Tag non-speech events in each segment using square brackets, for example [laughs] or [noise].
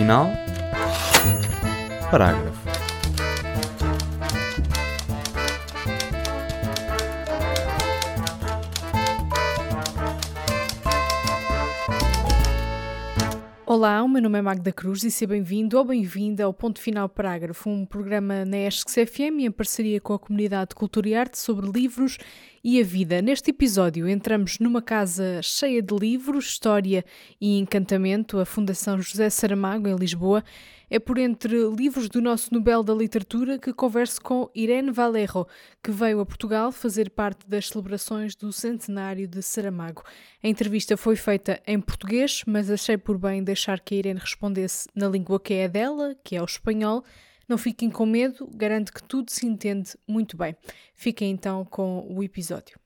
final, parágrafo. Olá, o meu nome é Magda Cruz e seja bem-vindo ou bem-vinda ao Ponto Final Parágrafo, um programa na ESC FM em parceria com a Comunidade de Cultura e Arte sobre livros e a vida. Neste episódio entramos numa casa cheia de livros, história e encantamento, a Fundação José Saramago, em Lisboa. É por entre livros do nosso Nobel da Literatura que converso com Irene Valerro, que veio a Portugal fazer parte das celebrações do centenário de Saramago. A entrevista foi feita em português, mas achei por bem deixar que a Irene respondesse na língua que é dela, que é o espanhol. Não fiquem com medo, garanto que tudo se entende muito bem. Fiquem então com o episódio.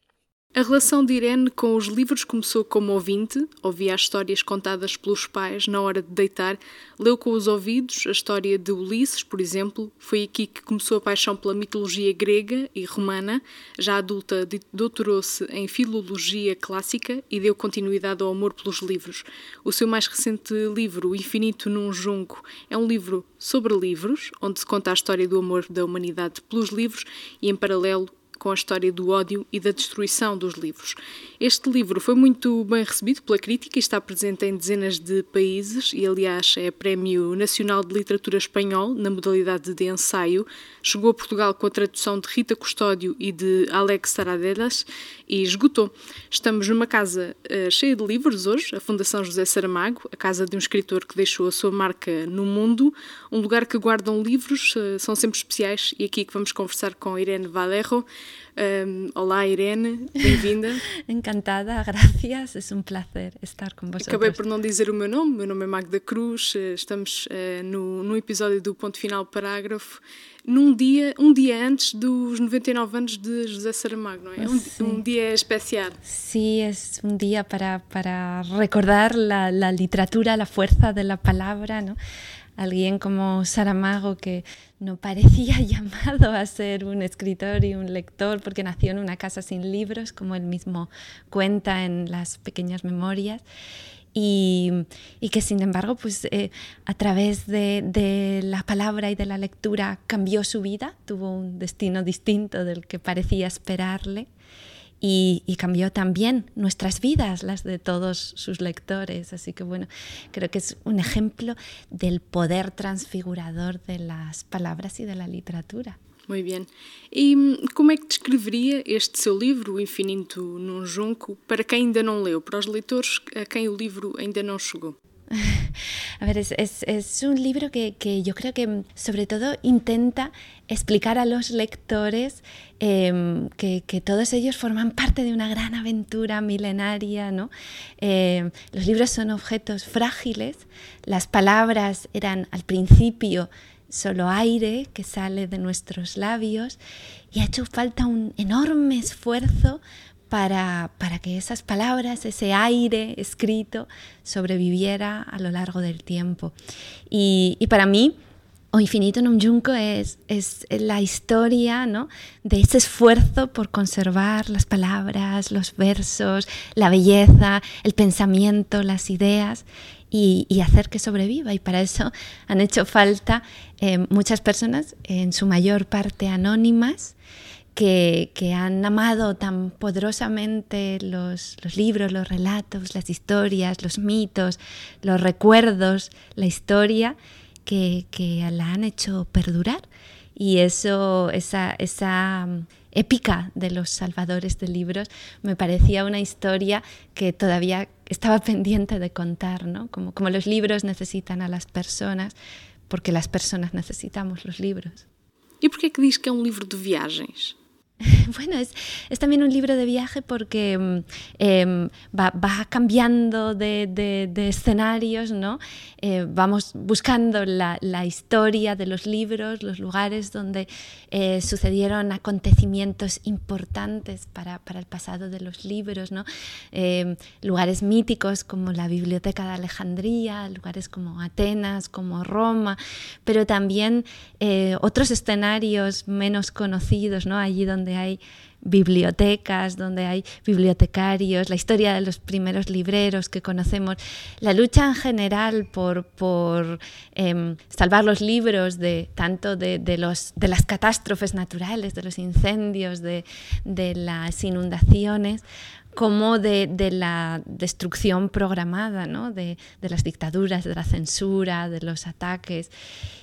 A relação de Irene com os livros começou como ouvinte, ouvia as histórias contadas pelos pais na hora de deitar, leu com os ouvidos a história de Ulisses, por exemplo. Foi aqui que começou a paixão pela mitologia grega e romana. Já adulta, doutorou-se em filologia clássica e deu continuidade ao amor pelos livros. O seu mais recente livro, O Infinito num Junco, é um livro sobre livros, onde se conta a história do amor da humanidade pelos livros e, em paralelo, com a história do ódio e da destruição dos livros. Este livro foi muito bem recebido pela crítica e está presente em dezenas de países e, aliás, é Prémio Nacional de Literatura Espanhol na modalidade de ensaio. Chegou a Portugal com a tradução de Rita Custódio e de Alex Saradelas e esgotou. Estamos numa casa uh, cheia de livros hoje, a Fundação José Saramago, a casa de um escritor que deixou a sua marca no mundo, um lugar que guardam livros, uh, são sempre especiais e aqui que vamos conversar com Irene Valerro. Um, olá, Irene, bem-vinda. [laughs] Encantada, gracias, é um prazer estar com vocês. Acabei por não dizer o meu nome, meu nome é Magda Cruz, eh, estamos uh, no, no episódio do Ponto Final Parágrafo, num dia, um dia antes dos 99 anos de José Saramago, não é? Um, um, dia especial. Sí, é um dia para, para recordar a literatura, a força da palavra, não? Alguien como Saramago que no parecía [laughs] llamado a ser un escritor y un lector porque nació en una casa sin libros, como él mismo cuenta en las pequeñas memorias. Y, y que sin embargo, pues eh, a través de, de, la palabra y de la lectura cambió su vida, tuvo un destino distinto del que parecía esperarle y, cambió también nuestras vidas, las de todos sus lectores. Así que bueno, creo que es un ejemplo del poder transfigurador de las palabras y de la literatura. Muy bien. ¿Y cómo es que descreveria este seu livro, O Infinito num Junco, para quem ainda não leu, para os leitores a quem o livro ainda não chegou? [laughs] A ver, es, un libro que, yo creo que sobre todo intenta explicar a los lectores em, que, todos ellos forman parte de una gran aventura milenaria. ¿no? Em, los libros son objetos frágiles, las palabras eran al principio solo aire que sale de nuestros labios y ha hecho falta un enorme esfuerzo para, para, que esas palabras, ese aire escrito, sobreviviera a lo largo del tiempo. Y, y para mí, O Infinito en un Junco es, es la historia ¿no? de ese esfuerzo por conservar las palabras, los versos, la belleza, el pensamiento, las ideas y, y hacer que sobreviva. Y para eso han hecho falta eh, muchas personas, en su mayor parte anónimas, que, han amado tan poderosamente los, libros, los relatos, las historias, los mitos, los recuerdos, la historia, que, la han hecho perdurar. Y eso, esa, mm, épica de los salvadores de libros me parecía una historia que todavía estaba pendiente de contar, ¿no? como, los libros necesitan a las personas, porque las personas necesitamos los libros. ¿Y por qué que diz que é um livro de viagens? [laughs] Bueno, es, es, también un libro de viaje porque eh, va, cambiando de, de, escenarios, ¿no? Eh, vamos buscando la, la, historia de los libros, los lugares donde eh, sucedieron acontecimientos importantes para, para, el pasado de los libros, ¿no? Eh, lugares míticos como la Biblioteca de Alejandría, lugares como Atenas, como Roma, pero también eh, otros escenarios menos conocidos, ¿no? Allí donde hay bibliotecas, donde hay bibliotecarios, la historia de los primeros libreros que conocemos, la lucha en general por, por em, salvar los libros de tanto de, los, de las catástrofes naturales, de los incendios, de, de las inundaciones, como de, de, la destrucción programada, ¿no? de, de, las dictaduras, de la censura, de los ataques.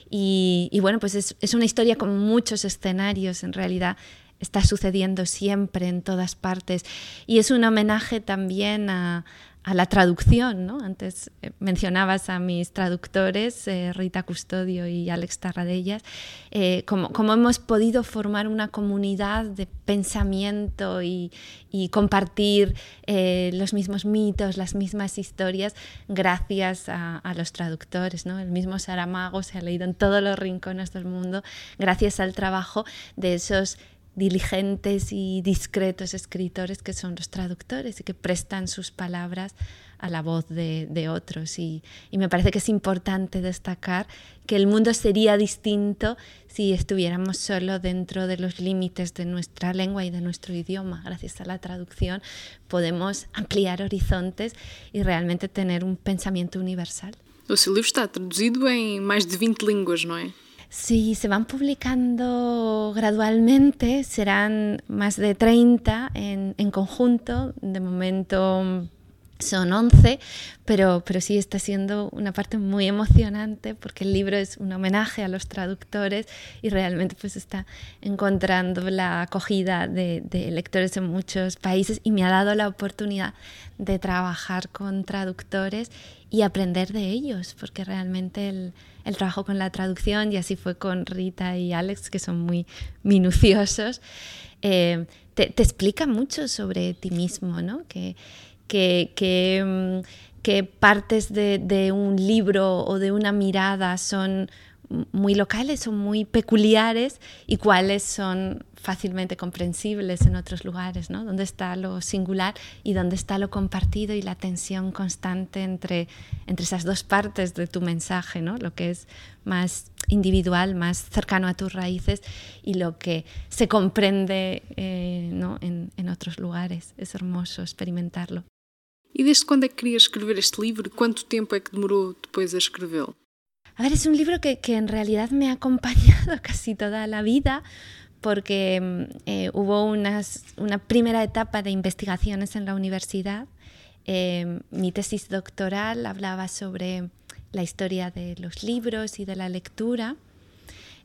Y, y bueno, pues es, es, una historia con muchos escenarios en realidad está sucediendo siempre en todas partes. Y es un homenaje también a, la traducción. ¿no? Antes eh, mencionabas a mis traductores, eh, Rita Custodio y Alex Tarradellas, eh, como, como, hemos podido formar una comunidad de pensamiento y, compartir eh, los mismos mitos, las mismas historias, gracias a, a, los traductores. ¿no? El mismo Saramago se ha leído en todos los rincones del mundo gracias al trabajo de esos diligentes y discretos escritores que son los traductores y que prestan sus palabras a la voz de, otros. Y, me parece que es importante destacar que el mundo sería distinto si estuviéramos solo dentro de los límites de nuestra lengua y de nuestro idioma. Gracias a la traducción podemos ampliar horizontes y realmente tener un pensamiento universal. O seu está traduzido em mais de 20 línguas, não é? Sí, se van publicando gradualmente, serán más de 30 en, en conjunto. De momento son 11, pero, pero sí está siendo una parte muy emocionante porque el libro es un homenaje a los traductores y realmente pues está encontrando la acogida de lectores en muchos países y me ha dado la oportunidad de trabajar con traductores y aprender de ellos, porque realmente el, el, trabajo con la traducción, y así fue con Rita y Alex, que son muy minuciosos, eh, te, explica mucho sobre ti mismo, ¿no? Que, mm, partes de, de, un libro o de una mirada son muy locales, son muy peculiares y cuáles son fácilmente comprensibles en otros lugares, ¿no? Dónde está lo singular y dónde está lo compartido y la tensión constante entre, entre esas dos partes de tu mensaje, ¿no? Lo que es más individual, más cercano a tus raíces y lo que se comprende eh, ¿no? en, en otros lugares. Es hermoso experimentarlo. E desde quando é que queria escrever este livro? Quanto tempo é que demorou depois a escrevê-lo? A ver, es un libro que, que, en realidad me ha acompañado [laughs] casi toda la vida porque mm, eh, hubo unas, una primera etapa de investigaciones en la universidad. Eh, mi tesis doctoral hablaba sobre la historia de los libros y de la lectura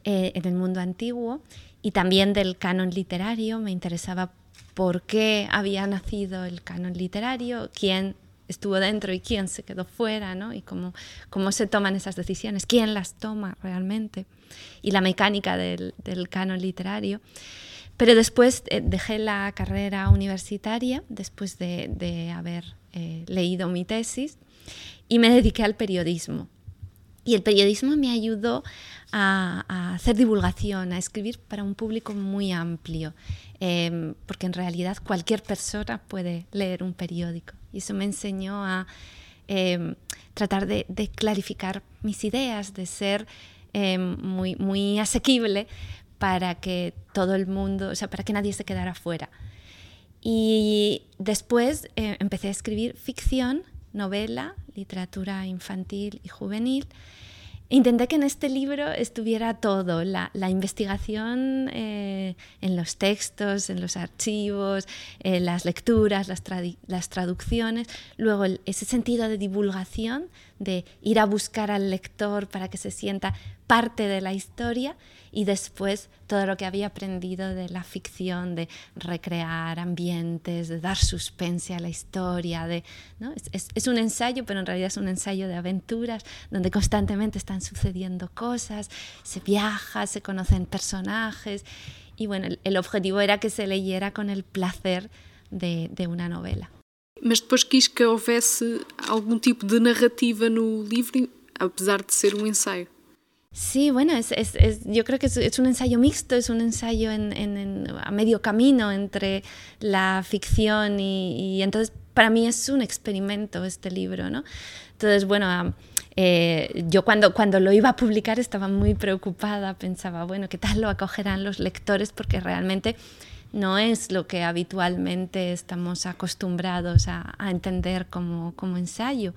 eh, en el mundo antiguo y también del canon literario. Me interesaba por qué había nacido el canon literario, quién estuvo dentro y quién se quedó fuera, ¿no? Y cómo, cómo se toman esas decisiones, quién las toma realmente, y la mecánica del, del canon literario. Pero después eh, dejé la carrera universitaria, después de, de haber eh, leído mi tesis, y me dediqué al periodismo. Y el periodismo me ayudó a, a hacer divulgación, a escribir para un público muy amplio, eh, porque en realidad cualquier persona puede leer un periódico. Y eso me enseñó a eh, tratar de, clarificar mis ideas, de ser eh, muy, muy asequible para que todo el mundo, o sea, para que nadie se quedara fuera. Y después eh, empecé a escribir ficción, novela, literatura infantil y juvenil. Intenté que en este libro estuviera todo, la, investigación eh, en los textos, en los archivos, eh, las lecturas, las, traducciones, luego ese sentido de divulgación, de ir a buscar al lector para que se sienta parte de la historia y después todo lo que había aprendido de la ficción, de recrear ambientes, de dar suspense a la historia. De, ¿no? es, un ensayo, pero en realidad es un ensayo de aventuras donde constantemente están sucediendo cosas, se viaja, se conocen personajes y bueno, el, objetivo era que se leyera con el placer de, de una novela. Mas depois quis que houvesse algum tipo de narrativa no livro, apesar de ser um ensaio. Sí, bueno, es, es, es, yo creo que es, un ensayo mixto, es un ensayo en, en, en, a medio camino entre la ficción y, y, entonces para mí es un experimento este libro, ¿no? Entonces, bueno, eh, yo cuando, cuando lo iba a publicar estaba muy preocupada, pensaba, bueno, ¿qué tal lo acogerán los lectores? Porque realmente no es lo que habitualmente estamos acostumbrados a, a entender como, como ensayo.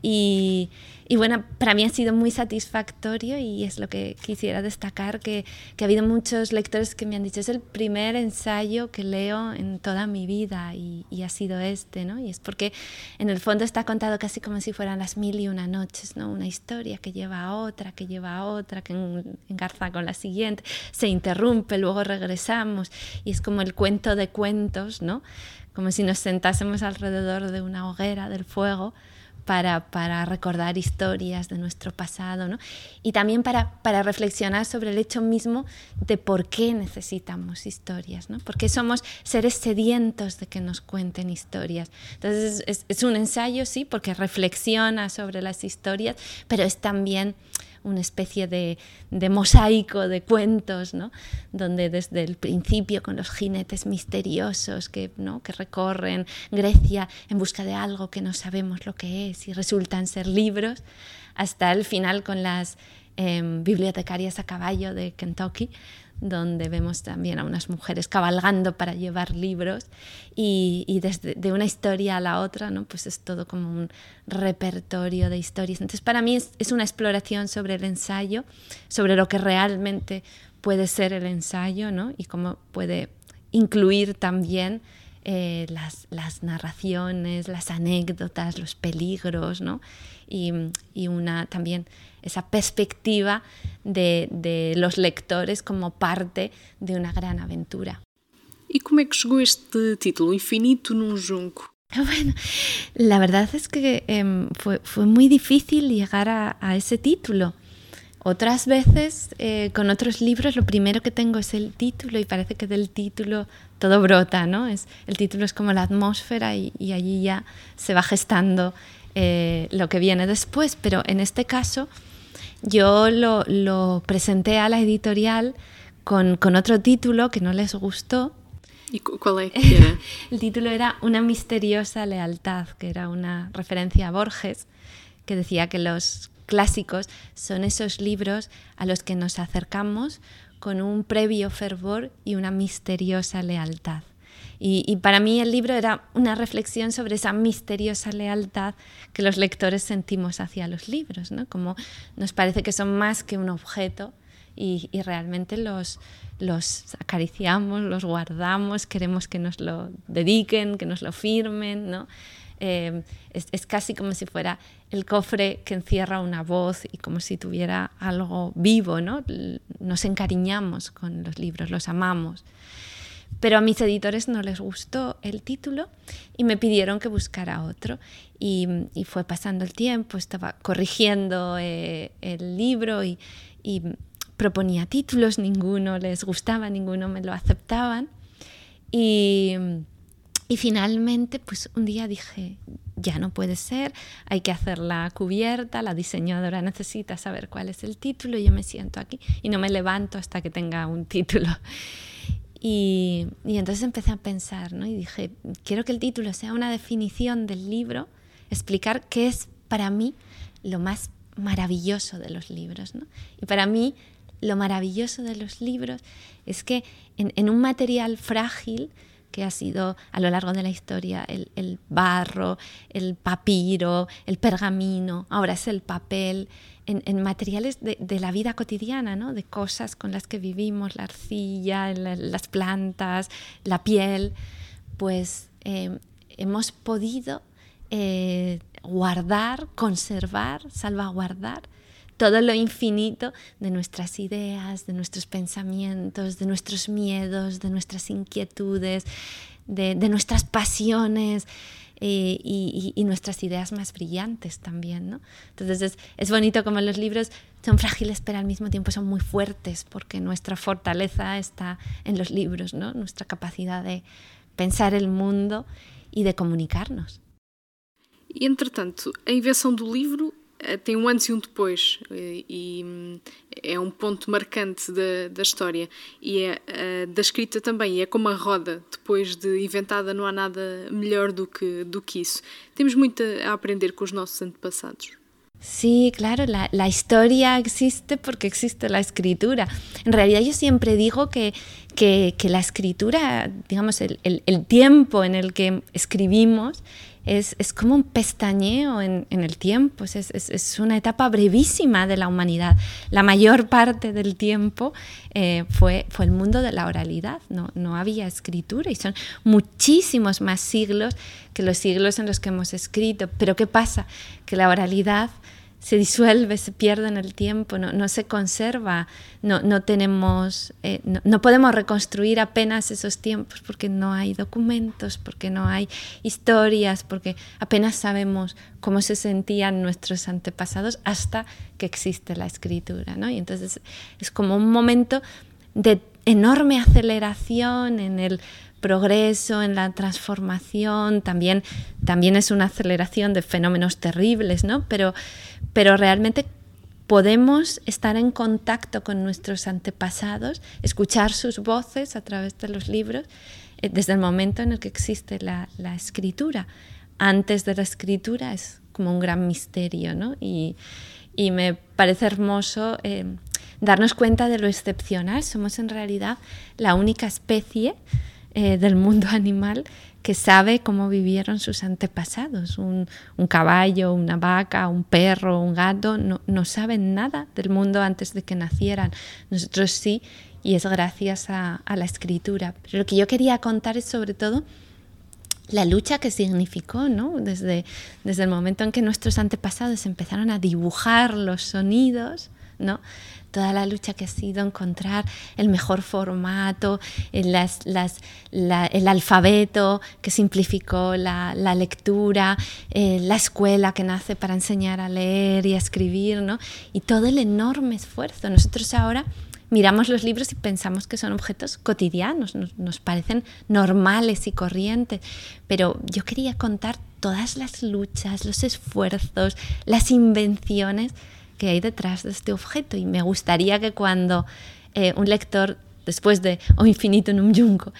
Y, y bueno, para mí ha sido muy satisfactorio y es lo que quisiera destacar, que, que, ha habido muchos lectores que me han dicho, es el primer ensayo que leo en toda mi vida y, y, ha sido este, ¿no? Y es porque en el fondo está contado casi como si fueran las mil y una noches, ¿no? Una historia que lleva a otra, que lleva a otra, que engarza con la siguiente, se interrumpe, luego regresamos y es como el cuento de cuentos, ¿no? Como si nos sentásemos alrededor de una hoguera del fuego para, para, recordar historias de nuestro pasado ¿no? y también para, para, reflexionar sobre el hecho mismo de por qué necesitamos historias, ¿no? porque somos seres sedientos de que nos cuenten historias. Entonces es, es un ensayo, sí, porque reflexiona sobre las historias, pero es también una especie de, mosaico de cuentos, ¿no? donde desde el principio con los jinetes misteriosos que, ¿no? que recorren Grecia en busca de algo que no sabemos lo que es y resultan ser libros, hasta el final con las eh, bibliotecarias a caballo de Kentucky, donde vemos también a unas mujeres cabalgando para llevar libros y, y desde de una historia a la otra, ¿no? pues es todo como un repertorio de historias. Entonces para mí es, es una exploración sobre el ensayo, sobre lo que realmente puede ser el ensayo ¿no? y cómo puede incluir también eh, las, las, narraciones, las anécdotas, los peligros, ¿no? y, y una también esa perspectiva de, de, los lectores como parte de una gran aventura. ¿Y cómo es que llegó este título, Infinito num junco? [laughs] Bueno, la verdad es que eh, fue, fue, muy difícil llegar a, a ese título. Otras veces, eh, con otros libros, lo primero que tengo es el título y parece que del título todo brota, ¿no? Es, el título es como la atmósfera y, y allí ya se va gestando eh, lo que viene después. Pero en este caso, yo lo, lo presenté a la editorial con, con, otro título que no les gustó. ¿Y cuál era? [laughs] el título era Una misteriosa lealtad, que era una referencia a Borges, que decía que los clásicos son esos libros a los que nos acercamos con un previo fervor y una misteriosa lealtad. Y, para mí el libro era una reflexión sobre esa misteriosa lealtad que los lectores sentimos hacia los libros, ¿no? Como nos parece que son más que un objeto y, y realmente los, los acariciamos, los guardamos, queremos que nos lo dediquen, que nos lo firmen, ¿no? Eh, es, es, casi como si fuera el cofre que encierra una voz y como si tuviera algo vivo, ¿no? Nos encariñamos con los libros, los amamos. Pero a mis editores no les gustó el título y me pidieron que buscara otro. Y, y fue pasando el tiempo, estaba corrigiendo eh, el libro y, y, proponía títulos, ninguno les gustaba, ninguno me lo aceptaban. Y, y finalmente, pues un día dije, ya no puede ser, hay que hacer la cubierta, la diseñadora necesita saber cuál es el título, y yo me siento aquí y no me levanto hasta que tenga un título. [laughs] Y, y, entonces empecé a pensar, ¿no? Y dije, quiero que el título sea una definición del libro, explicar qué es para mí lo más maravilloso de los libros, ¿no? Y para mí lo maravilloso de los libros es que en, en un material frágil, que ha sido a lo largo de la historia el, el, barro, el papiro, el pergamino, ahora es el papel, en, en materiales de, de, la vida cotidiana, ¿no? de cosas con las que vivimos, la arcilla, la, las plantas, la piel, pues eh, hemos podido eh, guardar, conservar, salvaguardar todo lo infinito de nuestras ideas, de nuestros pensamientos, de nuestros miedos, de nuestras inquietudes, de, nuestras pasiones. Eh, y, nuestras ideas más brillantes también. ¿no? Entonces es, es, bonito como los libros son frágiles pero al mismo tiempo son muy fuertes porque nuestra fortaleza está en los libros, ¿no? nuestra capacidad de pensar el mundo y de comunicarnos. E, entretanto, a invenção do livro tem um antes e um depois e é um ponto marcante da, da história. E é da escrita também é como a roda. Depois de inventada não há nada melhor do que do que isso. Temos muito a aprender com os nossos antepassados. Sí, claro, la, la, historia existe porque existe la escritura. En realidad yo siempre digo que, que, que la escritura, digamos, el, el, el, tiempo en el que escribimos es, es como un pestañeo en, el tiempo, es, es, es, una etapa brevísima de la humanidad. La mayor parte del tiempo eh, fue, fue el mundo de la oralidad, no, no había escritura y son muchísimos más siglos que los siglos en los que hemos escrito. Pero ¿qué pasa? Que la oralidad se disuelve, se pierde en el tiempo, no, no se conserva, no, no tenemos, eh, no, no, podemos reconstruir apenas esos tiempos porque no hay documentos, porque no hay historias, porque apenas sabemos cómo se sentían nuestros antepasados hasta que existe la escritura. ¿no? Y entonces es como un momento de enorme aceleración en el progreso, en la transformación, también, también es una aceleración de fenómenos terribles, ¿no? Pero, pero realmente podemos estar en contacto con nuestros antepasados, escuchar sus voces a través de los libros, eh, desde el momento en el que existe la, la, escritura. Antes de la escritura es como un gran misterio, ¿no? Y, y me parece hermoso eh, darnos cuenta de lo excepcional. Somos en realidad la única especie eh, del mundo [laughs] animal que sabe cómo vivieron sus antepasados. Un, un, caballo, una vaca, un perro, un gato, no, no, saben nada del mundo antes de que nacieran. Nosotros sí, y es gracias a, a la escritura. Pero lo que yo quería contar es sobre todo la lucha que significó, ¿no? Desde, desde el momento en que nuestros antepasados empezaron a dibujar los sonidos, ¿no? Toda la lucha que ha sido encontrar el mejor formato, la, el alfabeto que simplificó la, lectura, eh, la escuela que nace para enseñar a leer y a escribir, ¿no? y todo el enorme esfuerzo. Nosotros ahora miramos los libros y pensamos que son objetos cotidianos, nos, nos, parecen normales y corrientes, pero yo quería contar todas las luchas, los esfuerzos, las invenciones que hay detrás de este objeto y me gustaría que cuando eh, un lector, después de O infinito en un yunco,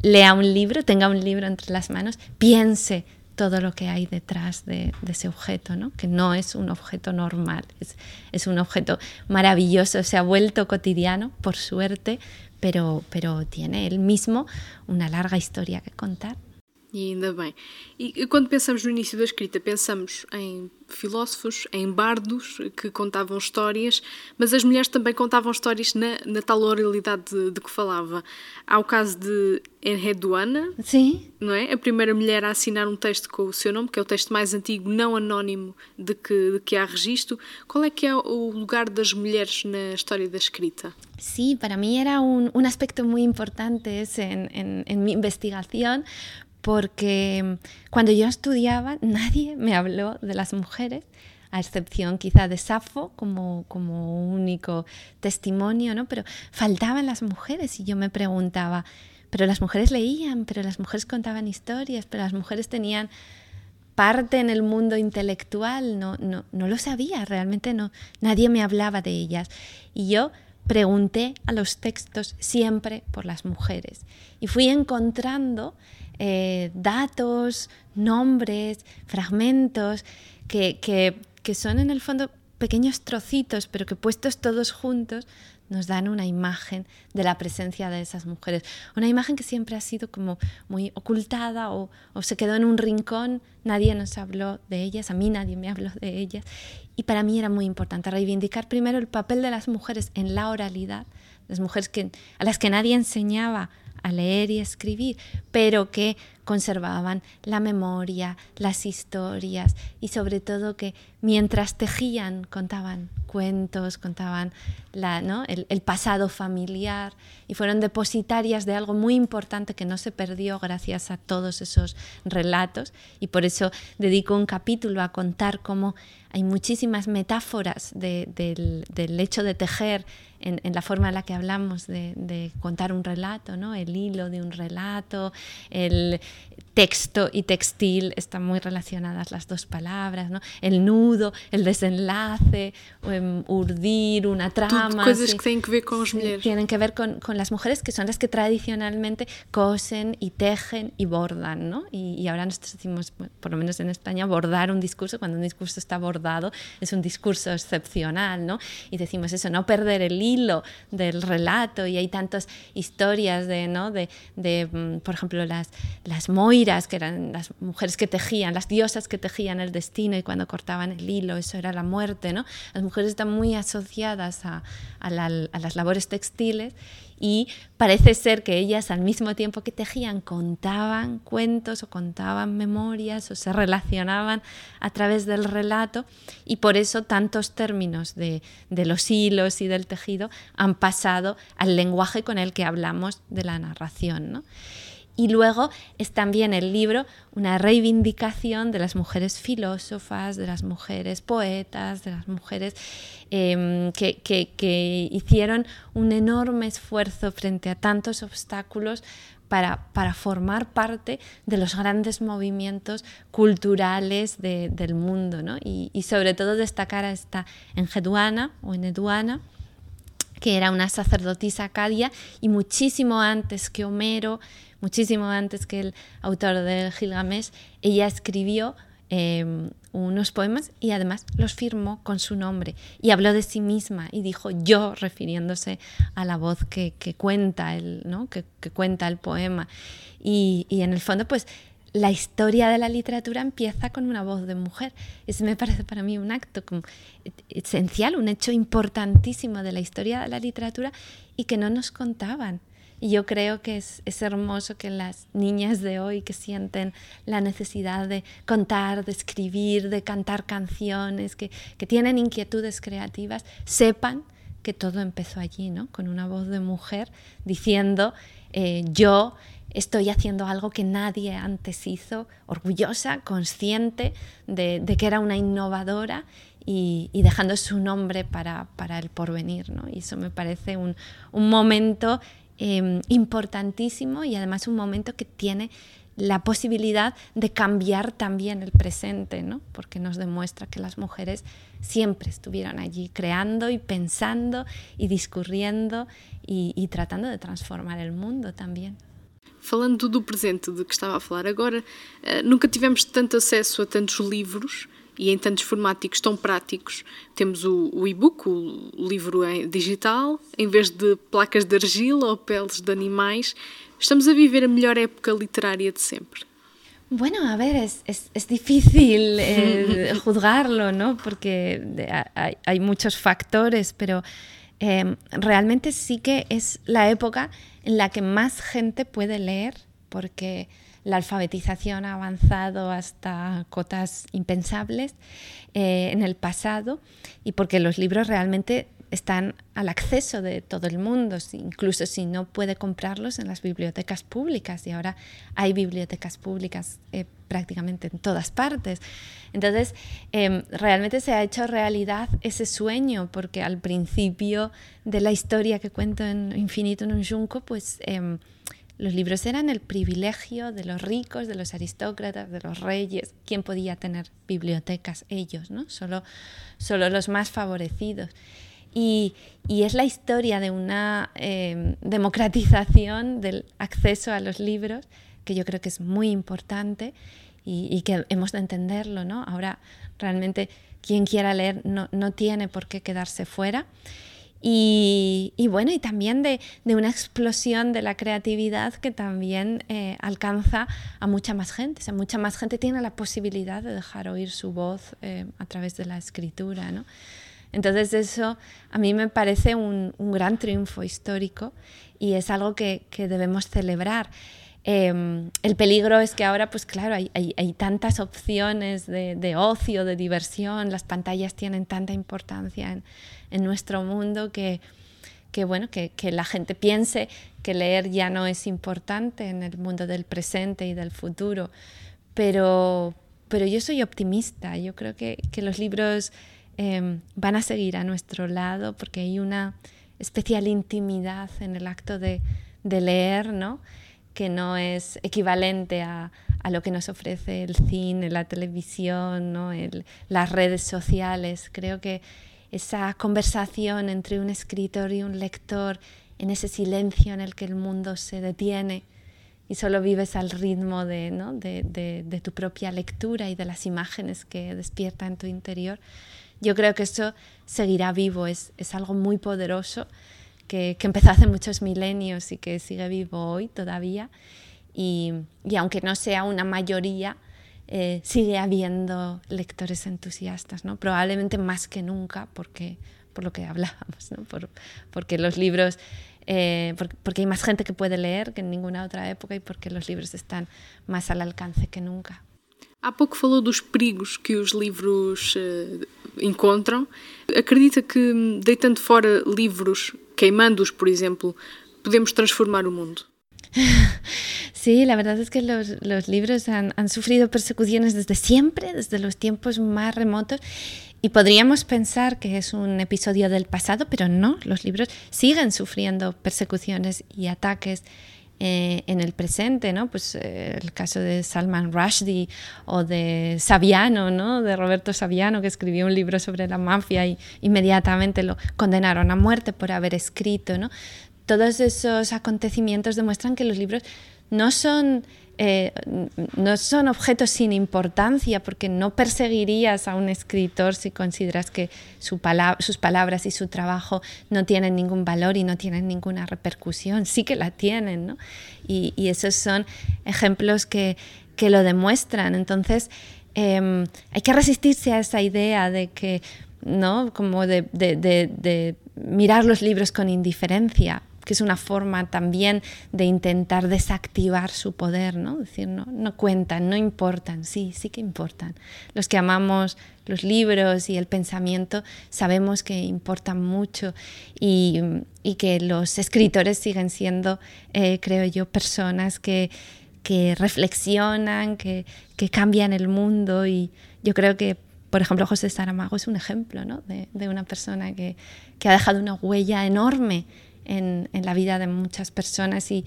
lea un libro, tenga un libro entre las manos, piense todo lo que hay detrás de, de ese objeto, ¿no? que no es un objeto normal, es, es, un objeto maravilloso, se ha vuelto cotidiano, por suerte, pero, pero tiene él mismo una larga historia que contar. E ainda bem. E quando pensamos no início da escrita, pensamos em filósofos, em bardos que contavam histórias, mas as mulheres também contavam histórias na, na tal oralidade de, de, que falava. Há o caso de Enreduana, Sim. não é? A primeira mulher a assinar um texto com o seu nome, que é o texto mais antigo, não anónimo, de que, de que há registro. Qual é que é o lugar das mulheres na história da escrita? Sí, para mí era un, un aspecto muy importante ese en, en, en mi investigación, porque cuando yo estudiaba [laughs] nadie me habló de las mujeres, a excepción quizá de Safo como, como único testimonio, ¿no? pero faltaban las mujeres y yo me preguntaba, pero las mujeres leían, pero las mujeres contaban historias, pero las mujeres tenían parte en el mundo intelectual, no, no, no lo sabía, realmente no, nadie me hablaba de ellas. Y yo pregunté a los textos siempre por las mujeres y fui encontrando eh, datos, nombres, fragmentos, que, que, que son en el fondo pequeños trocitos, pero que puestos todos juntos nos dan una imagen de la presencia de esas mujeres. Una imagen que siempre ha sido como muy ocultada o, o, se quedó en un rincón, nadie nos habló de ellas, a mí nadie me habló de ellas. Y para mí era muy importante reivindicar primero el papel de las mujeres en la oralidad, las mujeres que, a las que nadie enseñaba a leer y escribir, pero que conservaban la memoria, las historias y sobre todo que mientras tejían contaban cuentos, contaban el, pasado familiar y fueron depositarias de algo muy importante que no se perdió gracias a todos esos relatos. Y por eso dedico un capítulo a contar cómo hay muchísimas metáforas de, del, hecho de tejer en, la forma en la que hablamos de, contar un relato, el hilo de un relato, el, texto y textil están muy relacionadas las dos palabras, ¿no? El nudo, el desenlace, um, urdir, una trama. Tudo coisas sí, que tienen que ver con las mujeres. Tienen que ver con, con, las mujeres que son las que tradicionalmente cosen y tejen y bordan, ¿no? Y, y, ahora nosotros decimos, por lo menos en España, bordar un discurso, cuando un discurso está bordado es un discurso excepcional, ¿no? Y decimos eso, no perder el hilo del relato y hay tantas historias de, ¿no? De, de mm, por ejemplo, las, las moiras que eran las mujeres que tejían, las diosas que tejían el destino y cuando cortaban el hilo, eso era la muerte, ¿no? Las mujeres están muy asociadas a, a, la, a las labores textiles y parece ser que ellas al mismo tiempo que tejían contaban cuentos o contaban memorias o se relacionaban a través del relato y por eso tantos términos de, de, los hilos y del tejido han pasado al lenguaje con el que hablamos de la narración. ¿no? Y luego es también el libro una reivindicación de las mujeres filósofas, de las mujeres poetas, de las mujeres eh, que, que, hicieron un enorme esfuerzo frente a tantos obstáculos para, para formar parte de los grandes movimientos culturales de, del mundo. ¿no? Y, sobre todo destacar a esta Engeduana o Eneduana, que era una sacerdotisa acadia y muchísimo antes que Homero, muchísimo antes que el autor del Gilgamesh, ella escribió eh, unos poemas y además los firmó con su nombre y habló de sí misma y dijo yo refiriéndose a la voz que, que cuenta el, ¿no? que, que, cuenta el poema y, y en el fondo pues la historia de la literatura empieza con una voz de mujer. Ese me parece para mí un acto como esencial, un hecho importantísimo de la historia de la literatura y que no nos contaban. Y yo creo que es, es, hermoso que las niñas de hoy que sienten la necesidad de contar, de escribir, de cantar canciones, que, que tienen inquietudes creativas, sepan que todo empezó allí, ¿no? Con una voz de mujer diciendo, eh, yo estoy haciendo algo que nadie antes hizo, orgullosa, consciente de, que era una innovadora y, dejando su nombre para, el porvenir. ¿no? Y eso me parece un, momento eh, importantísimo y además un momento que tiene la posibilidad de cambiar también el presente, ¿no? porque nos demuestra que las mujeres siempre estuvieron allí creando y pensando y discurriendo y tratando de transformar el mundo también. Falando do presente de que estava a falar agora, uh, nunca tivemos tanto acesso a tantos livros e em tantos formáticos tão práticos. Temos o, o e-book, o livro em digital, em vez de placas de argila ou peles de animais. Estamos a viver a melhor época literária de sempre. Bueno, a ver, es, es, es difícil eh, [laughs] juzgarlo, ¿no? Porque hay, hay muchos factores, pero eh, realmente sí que es la época en la que más gente puede leer, porque la alfabetización ha avanzado hasta cotas impensables eh, en el pasado y porque los libros realmente están al acceso de todo el mundo, incluso si no puede comprarlos en las bibliotecas públicas y ahora hay bibliotecas públicas eh, prácticamente en todas partes. Entonces, eh, realmente se ha hecho realidad ese sueño porque al principio de la historia que cuento en Infinito en un Junco, pues eh, los libros eran el privilegio de los ricos, de los aristócratas, de los reyes. ¿Quién podía tener bibliotecas? Ellos, ¿no? Solo, solo los más favorecidos. Y, y, es la historia de una eh, democratización del acceso a los libros que yo creo que es muy importante y, y, que hemos de entenderlo. ¿no? Ahora realmente quien quiera leer no, no tiene por qué quedarse fuera. Y, y, bueno, y también de, de, una explosión de la creatividad que también eh, alcanza a mucha más gente. O sea, mucha más gente tiene la posibilidad de dejar oír su voz eh, a través de la escritura. ¿no? Entonces eso a mí me parece un, gran triunfo histórico y es algo que, debemos celebrar. Eh, el peligro es que ahora, pues claro, hay, tantas opciones de, ocio, de diversión, las pantallas tienen tanta importancia en, nuestro mundo que, que bueno, que, que, la gente piense que leer ya no es importante en el mundo del presente y del futuro. Pero, pero yo soy optimista, yo creo que, que los libros eh, van a seguir a nuestro lado porque hay una especial intimidad en el acto de, de leer, ¿no? que no es equivalente a, a lo que nos ofrece el cine, la televisión, ¿no? las redes sociales. Creo que esa conversación entre un escritor y un lector, en ese silencio en el que el mundo se detiene y solo vives al ritmo de, de, tu propia lectura y de las imágenes que despierta en tu interior, yo creo que eso seguirá vivo, es, es algo muy poderoso que, que, empezó hace muchos milenios y que sigue vivo hoy todavía. Y, y aunque no sea una mayoría, eh, sigue habiendo lectores entusiastas, ¿no? probablemente más que nunca, porque, por lo que hablábamos, ¿no? por, porque los libros, eh, porque, hay más gente que puede leer que en ninguna otra época y porque los libros están más al alcance que nunca. Há pouco falou dos perigos que os livros uh, encontram. Acredita que, deitando fora livros, queimando-os, por exemplo, podemos transformar o mundo? [laughs] Sí, la verdad es que los, libros han, sufrido persecuciones desde siempre, desde los tiempos más remotos, y podríamos pensar que es un episodio del pasado, pero no, los libros siguen sufriendo persecuciones y ataques. Eh, en el presente, ¿no? Pues eh, el caso de Salman Rushdie o de Saviano, ¿no? De Roberto Saviano, que escribió un libro sobre la mafia y inmediatamente lo condenaron a muerte por haber escrito, ¿no? Todos esos acontecimientos demuestran que los libros no son, eh, no son objetos sin importancia, porque no perseguirías a un escritor si consideras que sus palabras y su trabajo no tienen ningún valor y no tienen ninguna repercusión. Sí que la tienen, ¿no? Y, esos son ejemplos que, lo demuestran. Entonces, em, hay que resistirse a esa idea de que, ¿no? Como de mirar los libros con indiferencia que es una forma también de intentar desactivar su poder, ¿no? Decir, no, no cuentan, no importan, sí, sí que importan. Los que amamos los libros y el pensamiento sabemos que importan mucho y, que los escritores siguen siendo, eh, creo yo, personas que, que reflexionan, que, que, cambian el mundo y yo creo que por ejemplo, José Saramago es un ejemplo ¿no? de, de, una persona que, que, ha dejado una huella enorme en, la vida de muchas personas y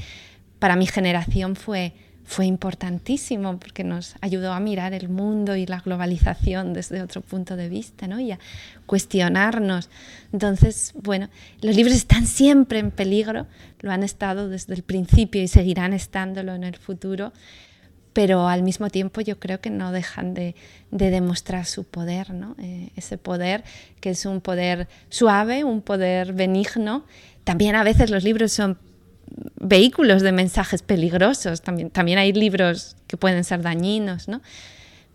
para mi generación fue, fue importantísimo porque nos ayudó a mirar el mundo y la globalización desde otro punto de vista ¿no? y a cuestionarnos. Entonces, bueno, los libros están siempre en peligro, lo han estado desde el principio y seguirán estándolo en el futuro, pero al mismo tiempo yo creo que no dejan de, demostrar su poder, ¿no? Eh, ese poder que es un poder suave, un poder benigno también a veces los libros son vehículos de mensajes peligrosos, también, también hay libros que pueden ser dañinos, ¿no?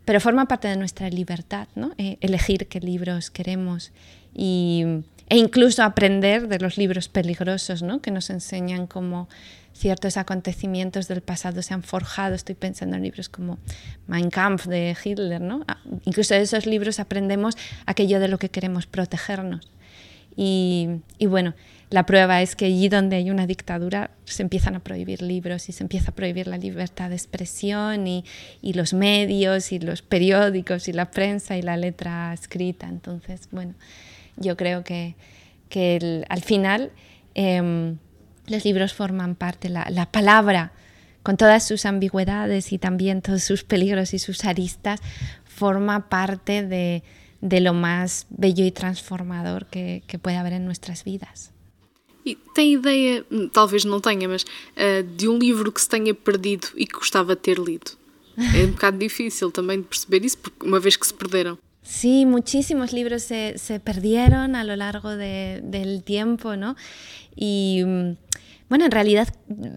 pero forma parte de nuestra libertad, ¿no? Eh, elegir qué libros queremos y, e incluso aprender de los libros peligrosos ¿no? que nos enseñan cómo ciertos acontecimientos del pasado se han forjado. Estoy pensando en libros como Mein Kampf de Hitler. ¿no? Ah, incluso de esos libros aprendemos aquello de lo que queremos protegernos. Y, y bueno, la prueba es que allí donde hay una dictadura se empiezan a prohibir libros y se empieza a prohibir la libertad de expresión y, los medios y los periódicos y la prensa y la letra escrita. Entonces, bueno, yo creo que, al final em, los libros forman parte, la, la palabra con todas sus ambigüedades y también todos sus peligros y sus aristas, forma parte de, lo más bello y transformador que, que puede haber en nuestras vidas. E tem ideia, talvez não tenha, mas uh, de um livro que se tenha perdido e que gostava de ter lido? É um [laughs] bocado difícil também de perceber isso, porque uma vez que se perderam. Sí, muchísimos libros se, se perdieron a lo largo de, del tiempo, ¿no? Y bueno, en realidad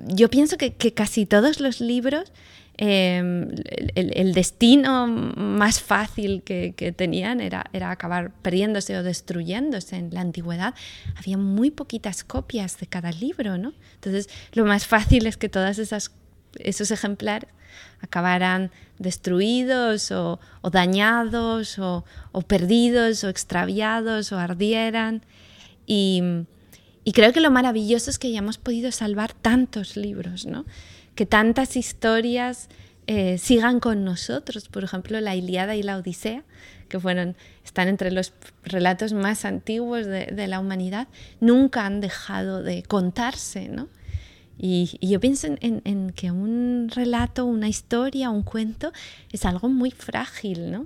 yo pienso que, que casi todos los libros Em, el, destino más fácil que, tenían era, acabar perdiéndose o destruyéndose. En la antigüedad había muy poquitas copias de cada libro, ¿no? Entonces, lo más fácil es que todos esos ejemplares acabaran destruidos o, dañados o, perdidos o extraviados o ardieran. Y, y creo que lo maravilloso es que hayamos podido salvar tantos libros, ¿no? Que tantas historias eh, sigan con nosotros. Por ejemplo, la Iliada y la Odisea, que fueron, están entre los relatos más antiguos de, la humanidad, nunca han dejado de contarse, ¿no? Y, yo pienso en, que un relato, una historia, un cuento es algo muy frágil, ¿no?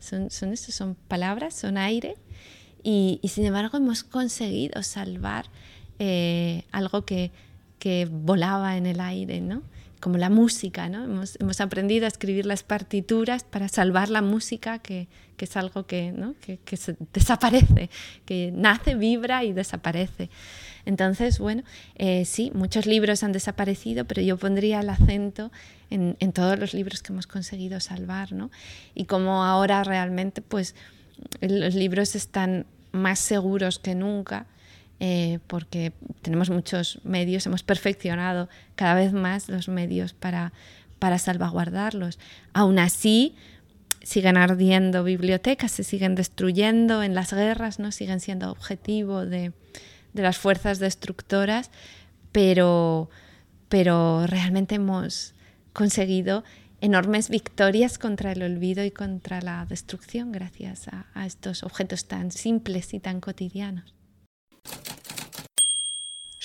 son, palabras, son aire, y, sin embargo hemos conseguido salvar eh, algo que, que, volaba en el aire, ¿no? Como la música, ¿no? Hemos, aprendido a escribir las partituras para salvar la música, que, es algo que, ¿no? que, desaparece, que nace, vibra y desaparece. Entonces, bueno, eh, sí, muchos libros han desaparecido, pero yo pondría el acento en, todos los libros que hemos conseguido salvar, ¿no? Y como ahora realmente, pues, los libros están más seguros que nunca. Eh, porque tenemos muchos medios, hemos perfeccionado cada vez más los medios para, para salvaguardarlos. Aún así, siguen ardiendo bibliotecas, se siguen destruyendo en las guerras, ¿no? siguen siendo objetivo de, de las fuerzas destructoras, pero, pero realmente hemos conseguido enormes victorias contra el olvido y contra la destrucción gracias a, a estos objetos tan simples e tão cotidianos.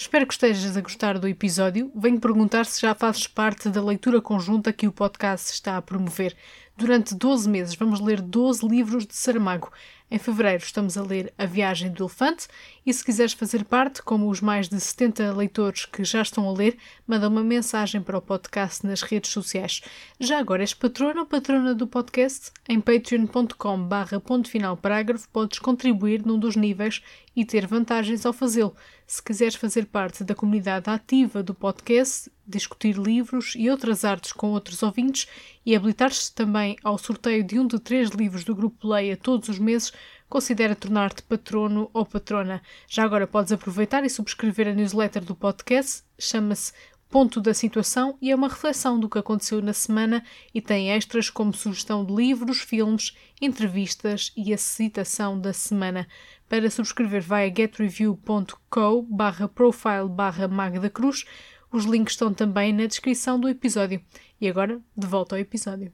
Espero que estejas a gostar do episódio. Venho perguntar se já fazes parte da leitura conjunta que o podcast está a promover. Durante 12 meses vamos ler 12 livros de Saramago. Em fevereiro estamos a ler A Viagem do Elefante e se quiseres fazer parte, como os mais de 70 leitores que já estão a ler, manda uma mensagem para o podcast nas redes sociais. Já agora és patrona ou patrona do podcast? Em patreon.com barra ponto final parágrafo podes contribuir num dos níveis e ter vantagens ao fazê-lo. Se quiseres fazer parte da comunidade ativa do podcast, discutir livros e outras artes com outros ouvintes e habilitar-te também ao sorteio de um de três livros do Grupo Leia todos os meses, considera tornar-te patrono ou patrona. Já agora podes aproveitar e subscrever a newsletter do podcast, chama-se Ponto da Situação e é uma reflexão do que aconteceu na semana e tem extras como sugestão de livros, filmes, entrevistas e a citação da semana. Para subscrever vai a getreview.co barra profile barra Magda Cruz os links estão também na descrição do episódio. E agora, de volta ao episódio.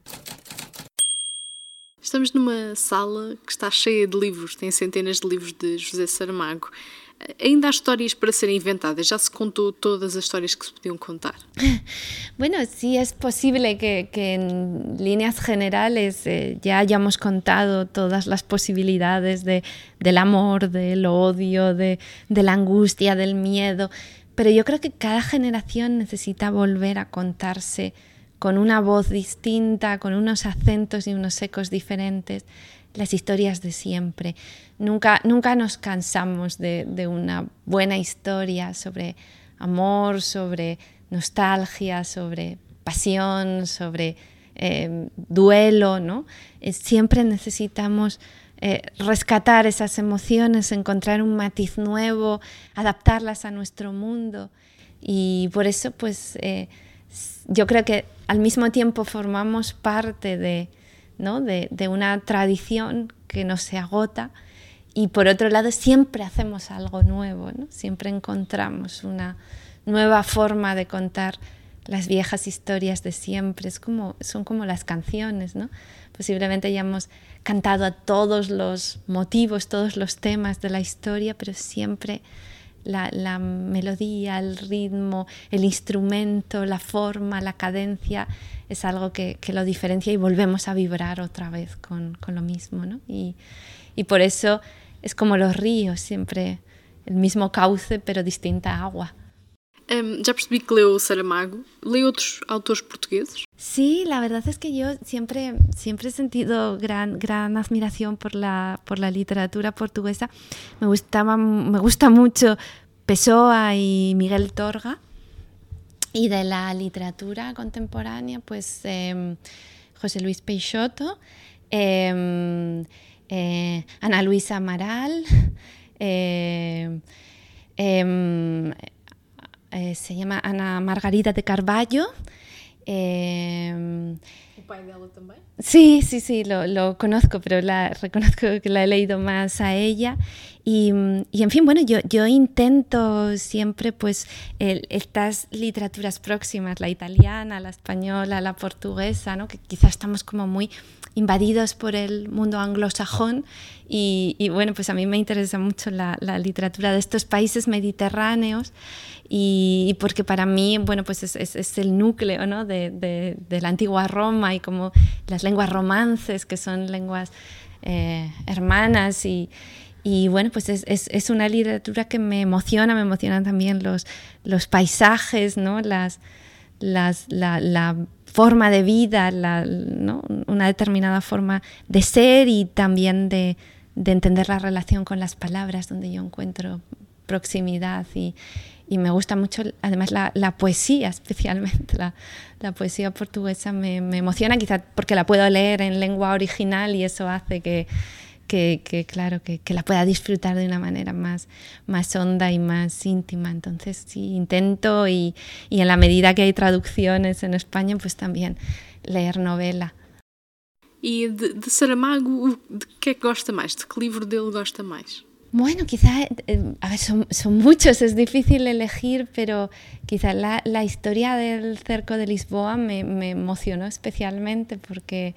Estamos numa sala que está cheia de livros, tem centenas de livros de José Saramago. Ainda há histórias para serem inventadas, já se contou todas as histórias que se podiam contar. [laughs] Bueno, sí es posible que, que en líneas generales eh, ya hayamos contado todas las posibilidades de, del amor, del odio, de, de la angustia, del miedo. Pero yo creo que cada generación necesita volver a contarse con una voz distinta, con unos acentos y unos ecos diferentes, las historias de siempre. Nunca, nunca nos cansamos de, una buena historia sobre amor, sobre nostalgia, sobre pasión, sobre eh, duelo, ¿no? Eh, siempre necesitamos eh, rescatar esas emociones, encontrar un matiz nuevo, adaptarlas a nuestro mundo. Y por eso, pues, eh, yo creo que al mismo tiempo formamos parte de, ¿no? de, de una tradición que no se agota y por otro lado siempre hacemos algo nuevo, ¿no? siempre encontramos una nueva forma de contar las viejas historias de siempre, es como, son como las canciones, ¿no? Posiblemente hayamos cantado a todos los motivos, todos los temas de la historia, pero siempre la, melodía, el ritmo, el instrumento, la forma, la cadencia, es algo que, lo diferencia y volvemos a vibrar otra vez con, lo mismo, ¿no? Y por eso es como los ríos, siempre el mismo cauce, pero distinta agua. Um, ya percibí que leo Saramago. ¿Lee otros autores portugueses? Sí, la verdad es que yo siempre, siempre he sentido gran, gran admiración por la, por la literatura portuguesa. Me, gustaba, me gusta mucho Pessoa y Miguel Torga. Y de la literatura contemporánea, pues eh, José Luis Peixoto, eh, eh, Ana Luisa Amaral, [laughs] eh, eh, se llama Ana Margarita de Carballo. Eh? Sí, sí, sí, lo, lo, conozco, pero la, reconozco que la he leído más a ella. Y, y en fin, bueno, yo, yo intento siempre, pues, el, estas literaturas próximas, la italiana, la española, la portuguesa, ¿no? que quizás estamos como muy invadidos por el mundo anglosajón y, bueno, pues a mí me interesa mucho la, literatura de estos países mediterráneos y, porque para mí, bueno, pues es, el núcleo ¿no? de, la antigua Roma y como las lenguas romances, que son lenguas eh, hermanas y, y bueno, pues es, es, una literatura que me emociona, me emocionan también los, los paisajes, ¿no? las, las, la, la, forma de vida, la, ¿no? una determinada forma de ser y también de, de, entender la relación con las palabras, donde yo encuentro proximidad y, y me gusta mucho, además, la, la poesía, especialmente la, la poesía portuguesa me, me emociona, quizá porque la puedo leer en lengua original y eso hace que que, claro, que, la pueda disfrutar de una manera más, más honda y más íntima. Entonces, sí, intento y, y en la medida que hay traducciones en España, pues también leer novela. ¿Y de, de Saramago, de qué gosta más? ¿De qué libro dele gosta más? Bueno, quizá, eh, a ver, son, son, muchos, es difícil elegir, pero quizá la, la historia del cerco de Lisboa me, me emocionó especialmente porque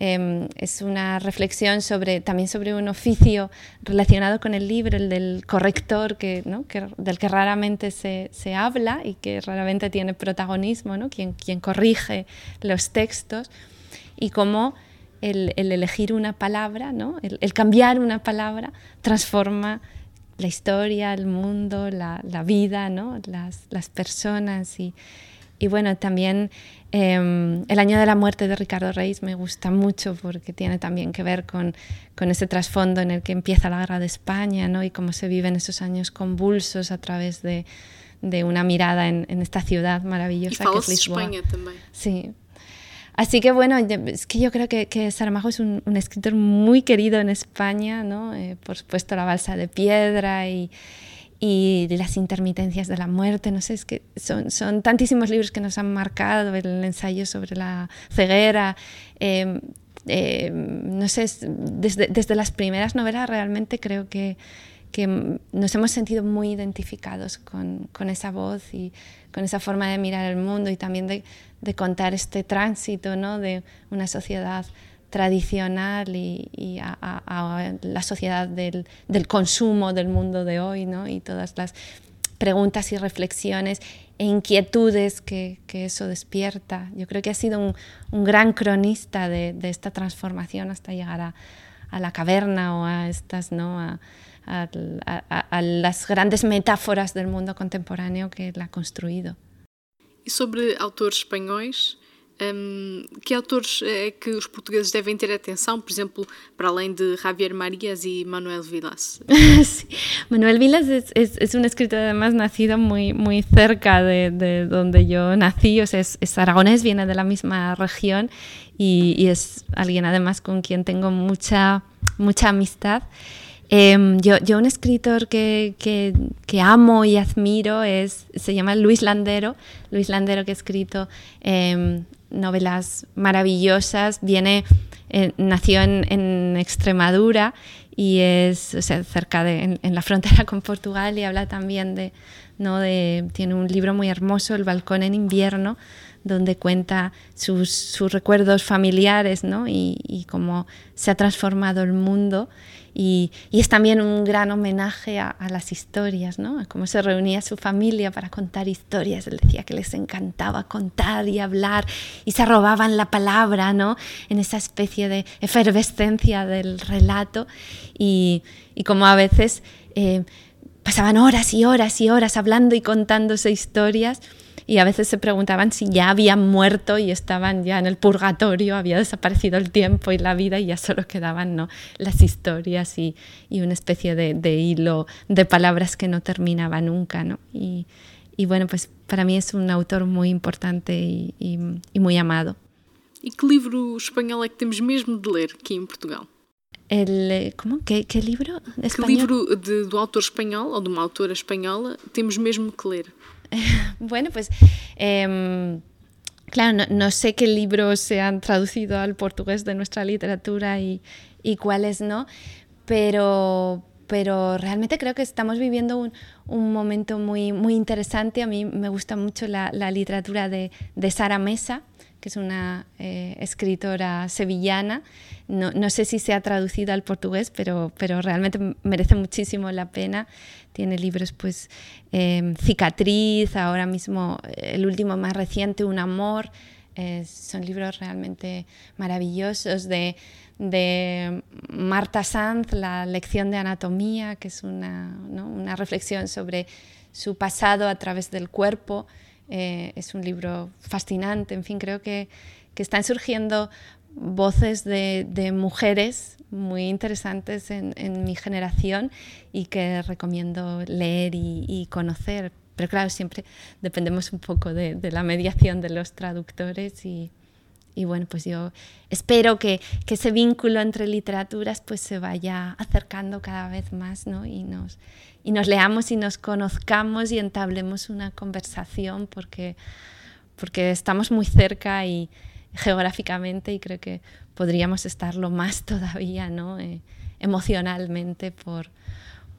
Em, es una reflexión sobre, también sobre un oficio relacionado con el libro, el del corrector, que, ¿no? que del que raramente se, se, habla y que raramente tiene protagonismo, ¿no? quien, quien corrige los textos, y cómo el, el elegir una palabra, ¿no? el, el, cambiar una palabra, transforma la historia, el mundo, la, la vida, las, las personas. Y, y bueno, también Em, el año de la muerte de Ricardo Reis me gusta mucho porque tiene también que ver con, con ese trasfondo en el que empieza la guerra de España ¿no? y cómo se viven esos años convulsos a través de, de una mirada en, en, esta ciudad maravillosa que es Lisboa. España también. Sí. Así que bueno, es que yo creo que, que Saramago es un, un, escritor muy querido en España, ¿no? Eh, por supuesto la balsa de piedra y, y las intermitencias de la muerte, no sé, es que son, son tantísimos libros que nos han marcado, el ensayo sobre la ceguera, em, em, no sé, desde, desde, las primeras novelas realmente creo que, que nos hemos sentido muy identificados con, con, esa voz y con esa forma de mirar el mundo y también de, de contar este tránsito ¿no? de una sociedad tradicional y, a, la sociedad del, consumo del mundo de hoy, ¿no? Y todas las preguntas y reflexiones e inquietudes que, eso despierta. Yo creo que ha sido un, gran cronista de, esta transformación hasta llegar a, la caverna o a estas, ¿no? A, a, las grandes metáforas del mundo contemporáneo que él ha construido. ¿Y sobre autores españoles? Um, que autores é que os portugueses devem ter atenção, por exemplo, para além de Javier Marías y Manuel Vilas? [laughs] sí. Manuel Vilas es, un escritor además nacido muy, muy cerca de, de donde yo nací, o sea, es, es, aragonés, viene de la misma región y es alguien además con quien tengo mucha, mucha amistad. Eh, yo, yo, un escritor que, que, que, amo y admiro es, se llama Luis Landero, Luis Landero que ha escrito eh, novelas maravillosas, viene, eh, nació en, en, Extremadura y es cerca de, en, la frontera con Portugal y habla también de, ¿no? de, tiene un libro muy hermoso, El balcón en invierno, donde cuenta sus, sus recuerdos familiares ¿no? y, y cómo se ha transformado el mundo y, es también un gran homenaje a, las historias, ¿no? A cómo se reunía su familia para contar historias. Él decía que les encantaba contar y hablar y se robaban la palabra, ¿no? En esa especie de efervescencia del relato y, y como a veces eh, pasaban horas y horas y horas hablando y contándose historias y a veces se preguntaban si ya habían muerto y estaban ya en el purgatorio, había desaparecido el tiempo y la vida y ya solo quedaban ¿no? las historias y, y una especie de, de, hilo de palabras que no terminaba nunca. ¿no? Y, y, bueno, pues para mí es un autor muy importante y, y, muy amado. ¿Y qué libro español es que tenemos mesmo de leer aquí en Portugal? El, eh, como? Que, que livro? Que livro de, do autor espanhol ou de uma autora espanhola temos mesmo que ler? [laughs] bueno, pues eh, claro, no, sé qué libros se han traducido al portugués de nuestra literatura y, cuáles no, pero, pero realmente creo que estamos viviendo un, momento muy, muy interesante. A mí me gusta mucho la, la literatura de, de Sara Mesa, que es una eh, escritora sevillana. No, no, sé si se ha traducido al portugués, pero, pero realmente merece muchísimo la pena. Tiene libros, pues, em, Cicatriz, ahora mismo el último más reciente, Un Amor. son libros realmente maravillosos de, de Marta Sanz, La lección de anatomía, que es una, ¿no? una reflexión sobre su pasado a través del cuerpo. Eh, es un libro fascinante, en fin, creo que, que están surgiendo voces de, mujeres muy interesantes en, mi generación y que recomiendo leer y, conocer. Pero claro, siempre dependemos un poco de, la mediación de los traductores y, y, bueno, pues yo espero que, que, ese vínculo entre literaturas pues se vaya acercando cada vez más ¿no? y, nos, y nos leamos y nos conozcamos y entablemos una conversación porque, porque estamos muy cerca y geográficamente y creo que podríamos estarlo más [laughs] todavía ¿no? Eh, emocionalmente por,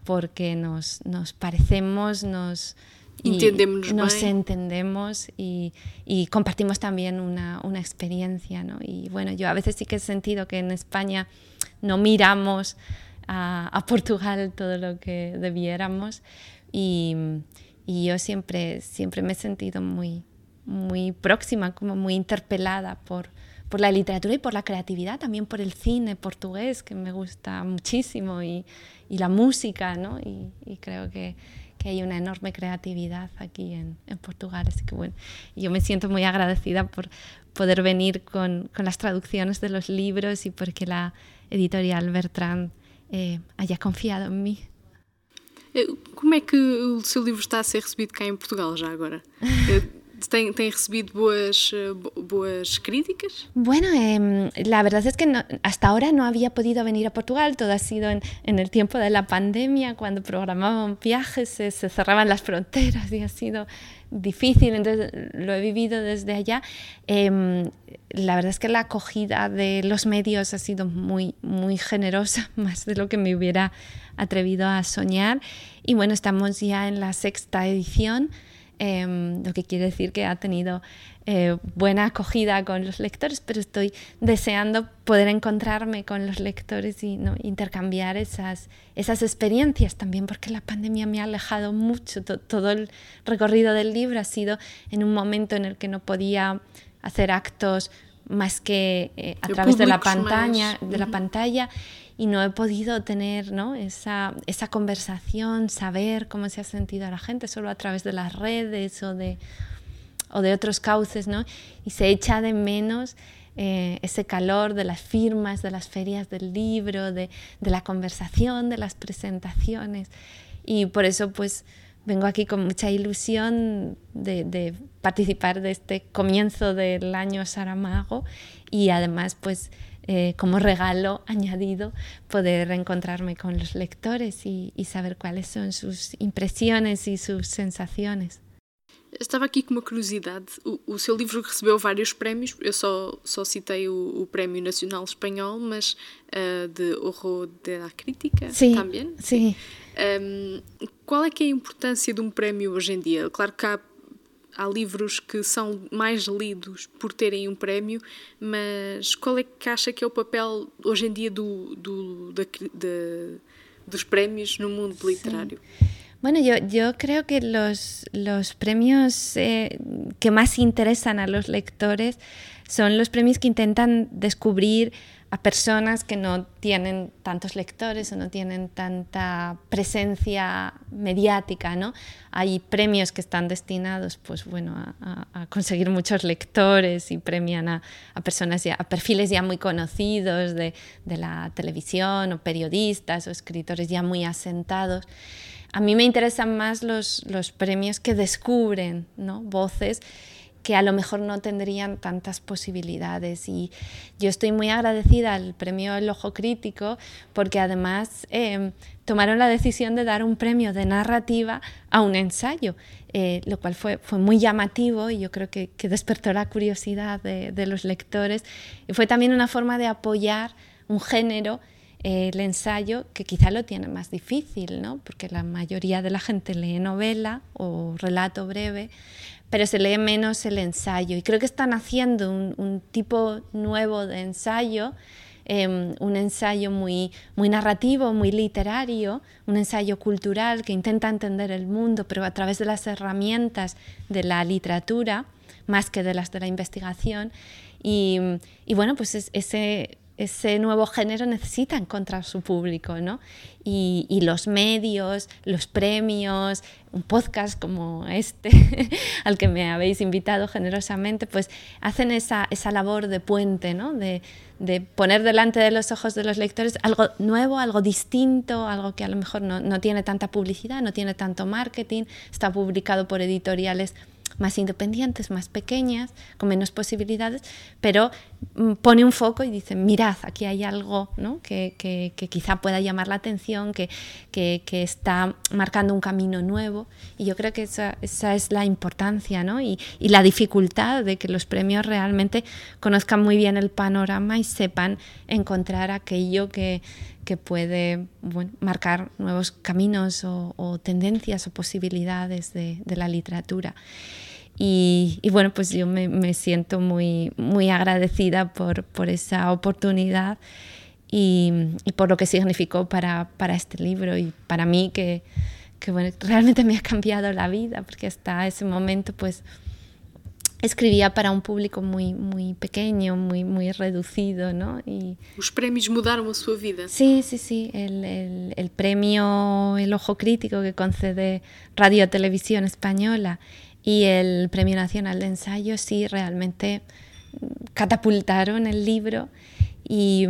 porque nos, nos parecemos, nos, entendemos nos entendemos y, y, compartimos también una, una experiencia. ¿no? Y bueno, yo a veces sí que he sentido que en España no miramos a, Portugal todo lo que debiéramos y, y, yo siempre, siempre me he sentido muy, muy próxima, como muy interpelada por, por la literatura y por la creatividad, también por el cine portugués, que me gusta muchísimo, y, y la música, ¿no? Y, y creo que, que, hay una enorme creatividad aquí en, en, Portugal. Así que bueno, yo me siento muy agradecida por poder venir con, con las traducciones de los libros y porque la editorial Bertrand eh, haya confiado en mí. Eh, como é que o seu livro está a ser recebido cá em Portugal já agora? [laughs] Eh, ¿Tem, ¿Tem, recibido buenas, buenas críticas? Bueno, eh, la verdad es que no, hasta ahora no había podido venir a Portugal, todo ha sido en, en el tiempo de la pandemia, cuando programaban viajes, se, se, cerraban las fronteras y ha sido difícil, entonces lo he vivido desde allá. Eh, la verdad es que la acogida de los medios ha sido muy, muy generosa, [laughs] más de lo que me hubiera atrevido a soñar. Y bueno, estamos ya en la sexta edición. Eh, lo que quiere decir que ha tenido eh, buena acogida con los lectores, pero estoy deseando poder encontrarme con los lectores y ¿no? intercambiar esas, esas experiencias también, porque la pandemia me ha alejado mucho. todo el recorrido del libro ha sido en un momento en el que no podía hacer actos más que eh, a través de la pantalla, más. de la pantalla y no he podido tener ¿no? esa, esa conversación, saber cómo se ha sentido la gente, solo a través de las redes o de, o de otros cauces, ¿no? y se echa de menos eh, ese calor de las firmas, de las ferias del libro, de, de la conversación, de las presentaciones. Y por eso, pues, vengo aquí con mucha ilusión de, de, participar de este comienzo del año Saramago y además pues eh, como regalo [laughs] añadido poder reencontrarme con los lectores y, y, saber cuáles son sus impressões e suas sensações. Estava aqui com uma curiosidade. O, o, seu livro recebeu vários prémios. Eu só, só citei o, o Prémio Nacional Espanhol, mas uh, de Horror de la Crítica sim, também. Sim. Um, qual é que é a importância de um prémio hoje em dia? Claro que há, há livros que são mais lidos por terem um prémio, mas qual é que acha que é o papel hoje em dia do, do, da, de, dos prémios no mundo literário? Sim. Bueno, yo, yo, creo que los, los premios eh, que más interesan a los lectores son los premios que intentan descubrir a personas que no tienen tantos lectores o no tienen tanta presencia mediática, ¿no? Hay premios que están destinados, pues bueno, a, conseguir muchos lectores y premian a, a personas ya, a perfiles ya muy conocidos de, de la televisión o periodistas o escritores ya muy asentados. A mí me interesan más los, los premios que descubren ¿no? voces que a lo mejor no tendrían tantas posibilidades. Y yo estoy muy agradecida al premio El Ojo Crítico porque además eh, tomaron la decisión de dar un premio de narrativa a un ensayo, eh, lo cual fue, fue muy llamativo y yo creo que, que despertó la curiosidad de, de los lectores. Y fue también una forma de apoyar un género eh, el ensayo, que quizá lo tiene más difícil, ¿no? porque la mayoría de la gente lee novela o relato breve, pero se lee menos el ensayo. Y creo que están haciendo un, tipo nuevo de ensayo, em, un ensayo muy, muy narrativo, muy literario, un ensayo cultural que intenta entender el mundo, pero a través de las herramientas de la literatura, más que de las de la investigación. Y, y bueno, pues ese ese nuevo género necesita encontrar su público, ¿no? Y, los medios, los premios, un podcast como este, [laughs] al que me habéis invitado generosamente, pues hacen esa, esa labor de puente, ¿no? De, de, poner delante de los ojos de los lectores algo nuevo, algo distinto, algo que a lo mejor no, no tiene tanta publicidad, no tiene tanto marketing, está publicado por editoriales más independientes, más pequeñas, con menos posibilidades, pero mm, pone un foco y dice, mirad, aquí hay algo ¿no? que, que, quizá pueda llamar la atención, que, que, está marcando un camino nuevo. Y yo creo que esa, esa es la importancia ¿no? y, y, la dificultad de que los premios realmente conozcan muy bien el panorama y sepan encontrar aquello que, que puede marcar nuevos caminos o, tendencias o posibilidades de, la literatura. Y, y, bueno, pues yo me, me, siento muy, muy agradecida por, por esa oportunidad y, y, por lo que significó para, para este libro y para mí que, que bueno, realmente me ha cambiado la vida porque hasta ese momento pues escribía para un público muy muy pequeño, muy muy reducido, ¿no? Y os premios mudaron su vida. Sí, sí, sí. El, el, el, premio El Ojo Crítico que concede Radio Televisión Española y el Premio Nacional de Ensayo sí realmente catapultaron el libro y,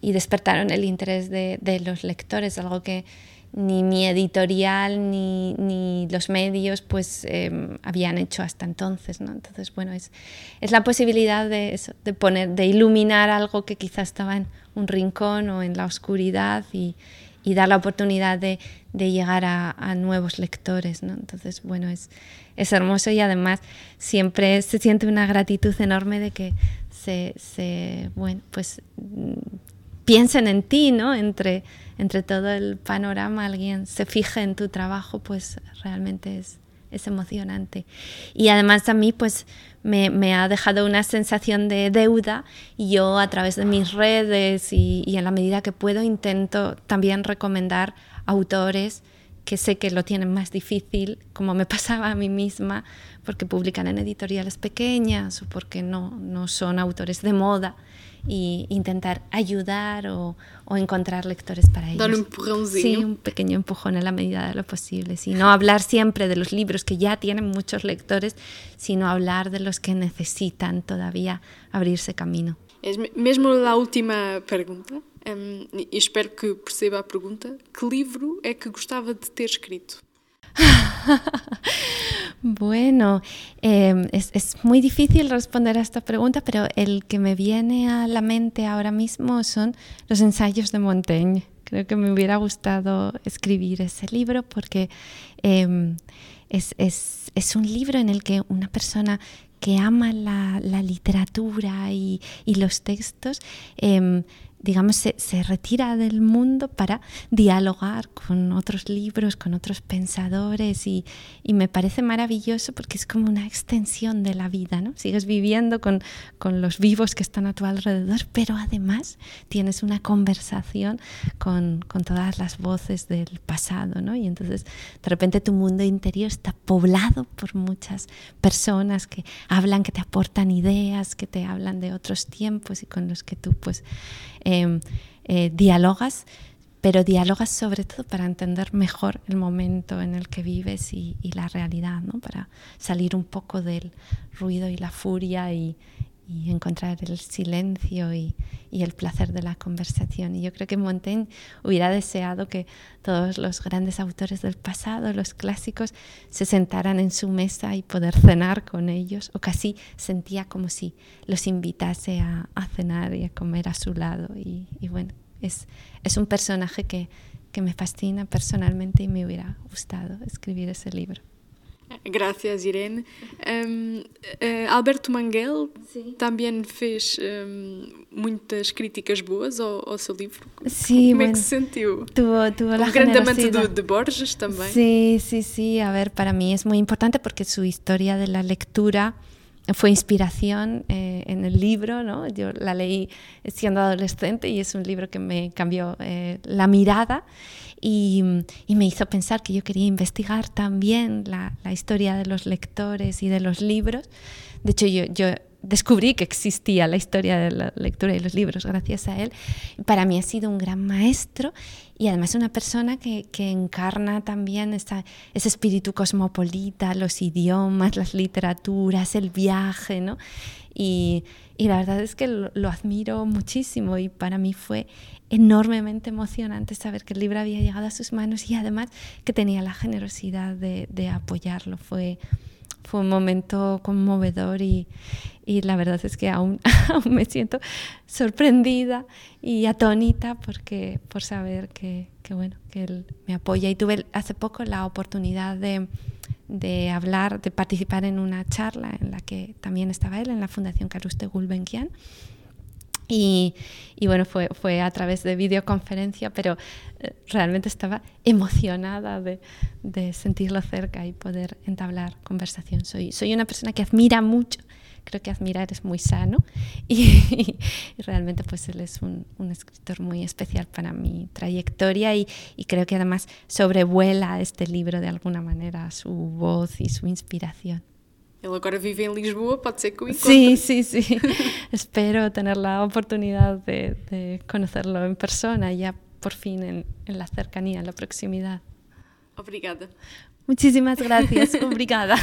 y despertaron el interés de, de los lectores, algo que ni mi editorial ni, ni los medios pues eh, habían hecho hasta entonces ¿no? entonces bueno es, es la posibilidad de, eso, de poner de iluminar algo que quizás estaba en un rincón o en la oscuridad y, y dar la oportunidad de, de llegar a, a, nuevos lectores ¿no? entonces bueno es, es hermoso y además siempre se siente una gratitud enorme de que se, se bueno pues piensen en ti, ¿no? Entre, entre todo el panorama, alguien se fije en tu trabajo, pues realmente es, es emocionante. Y además a mí, pues me, me, ha dejado una sensación de deuda y yo a través de mis redes y, y en la medida que puedo intento también recomendar autores que sé que lo tienen más difícil, como me [laughs] pasaba a mí misma, porque publican en editoriales pequeñas o porque no, no son autores de moda y intentar ayudar o, o encontrar lectores para ellos. Dar un empujoncillo. Sí, un pequeño empujón en la medida de lo posible. Sí, no hablar siempre de los libros que ya tienen muchos lectores, sino hablar de los que necesitan todavía abrirse camino. Es mesmo a última pergunta, um, espero que perceba a pergunta, que livro é que gostava de ter escrito? [laughs] Bueno, eh, es, es, muy difícil responder a esta pregunta, pero el que me viene a la mente ahora mismo son los ensayos de Montaigne. Creo que me hubiera gustado escribir ese libro porque eh, es, es, es, un libro en el que una persona que ama la, la literatura y, y, los textos eh, digamos, se, se, retira del mundo para dialogar con otros libros, con otros pensadores y, y, me parece maravilloso porque es como una extensión de la vida, ¿no? Sigues viviendo con, con los vivos que están a tu alrededor, pero además tienes una conversación con, con todas las voces del pasado, ¿no? Y entonces de repente tu mundo interior está poblado por muchas personas que hablan, que te aportan ideas, que te hablan de otros tiempos y con los que tú pues eh, eh, dialogas, pero dialogas sobre todo para entender mejor el momento en el que vives y, y la realidad, ¿no? para salir un poco del ruido y la furia y, y encontrar el silencio y, y, el placer de la conversación. Y yo creo que Montaigne hubiera deseado que todos los grandes autores del pasado, los clásicos, se sentaran en su mesa y poder cenar con ellos, o casi sentía como si los invitase a, cenar y a comer a su lado. Y, y bueno, es, es un personaje que, que me fascina personalmente y me hubiera gustado escribir ese libro. Gracias, Irene. Um, uh, Alberto Manguel Sim. também fez um, muitas críticas boas ao, ao seu livro. Sí, Como bueno, é que se sentiu? Tuvo, tuvo la grande amante generosidad. de, Borges también. Sí, sí, sí. A ver, para mí es muy importante porque su historia de la lectura fue inspiración eh, en el libro, ¿no? Yo la leí siendo adolescente y es un libro que me cambió eh, la mirada y, y, me hizo pensar que yo quería investigar también la, la, historia de los lectores y de los libros. De hecho, yo, yo descubrí que existía la historia de la lectura y los libros gracias a él. Para mí ha sido un gran maestro y además una persona que, que encarna también esa, ese espíritu cosmopolita, los idiomas, las literaturas, el viaje, ¿no? Y, y la verdad es que lo, lo, admiro muchísimo y para mí fue enormemente emocionante saber que el libro había llegado a sus manos y además que tenía la generosidad de, de apoyarlo. Fue, fue un momento conmovedor y, y la verdad es que aún, [laughs] aún, me siento sorprendida y atónita porque, por saber que, que, bueno, que él me apoya. Y tuve hace poco la oportunidad de, de hablar, de participar en una charla en la que también estaba él, en la Fundación Caruste Gulbenkian. Y, y, bueno, fue, fue a través de videoconferencia, pero realmente estaba emocionada de, de, sentirlo cerca y poder entablar conversación. Soy, soy una persona que admira mucho, creo que admirar es muy sano y, [laughs] y realmente pues él es un, un, escritor muy especial para mi trayectoria y, y creo que además sobrevuela este libro de alguna manera su voz y su inspiración. Ele agora vive em Lisboa, pode ser que o encontre. sí, sí. [laughs] Espero tener la oportunidad de, de, conocerlo en persona, ya por fin en, en, la cercanía, en la proximidad. Obrigada. Muchísimas gracias. [laughs] Obrigada.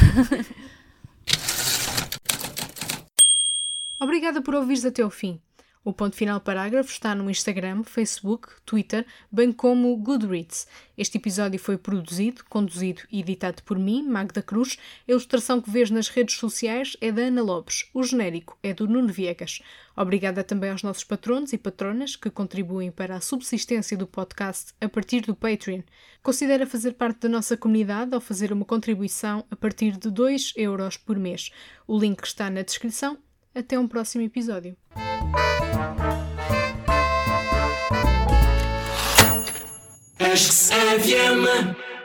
Obrigada por ouvires até o fim. O Ponto Final Parágrafo está no Instagram, Facebook, Twitter, bem como Goodreads. Este episódio foi produzido, conduzido e editado por mim, Magda Cruz. A ilustração que vês nas redes sociais é da Ana Lopes. O genérico é do Nuno Viegas. Obrigada também aos nossos patronos e patronas que contribuem para a subsistência do podcast a partir do Patreon. Considera fazer parte da nossa comunidade ao fazer uma contribuição a partir de 2 euros por mês. O link está na descrição. Até um próximo episódio. Acho que